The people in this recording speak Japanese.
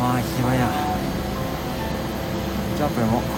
あ暇や。ジャンプも。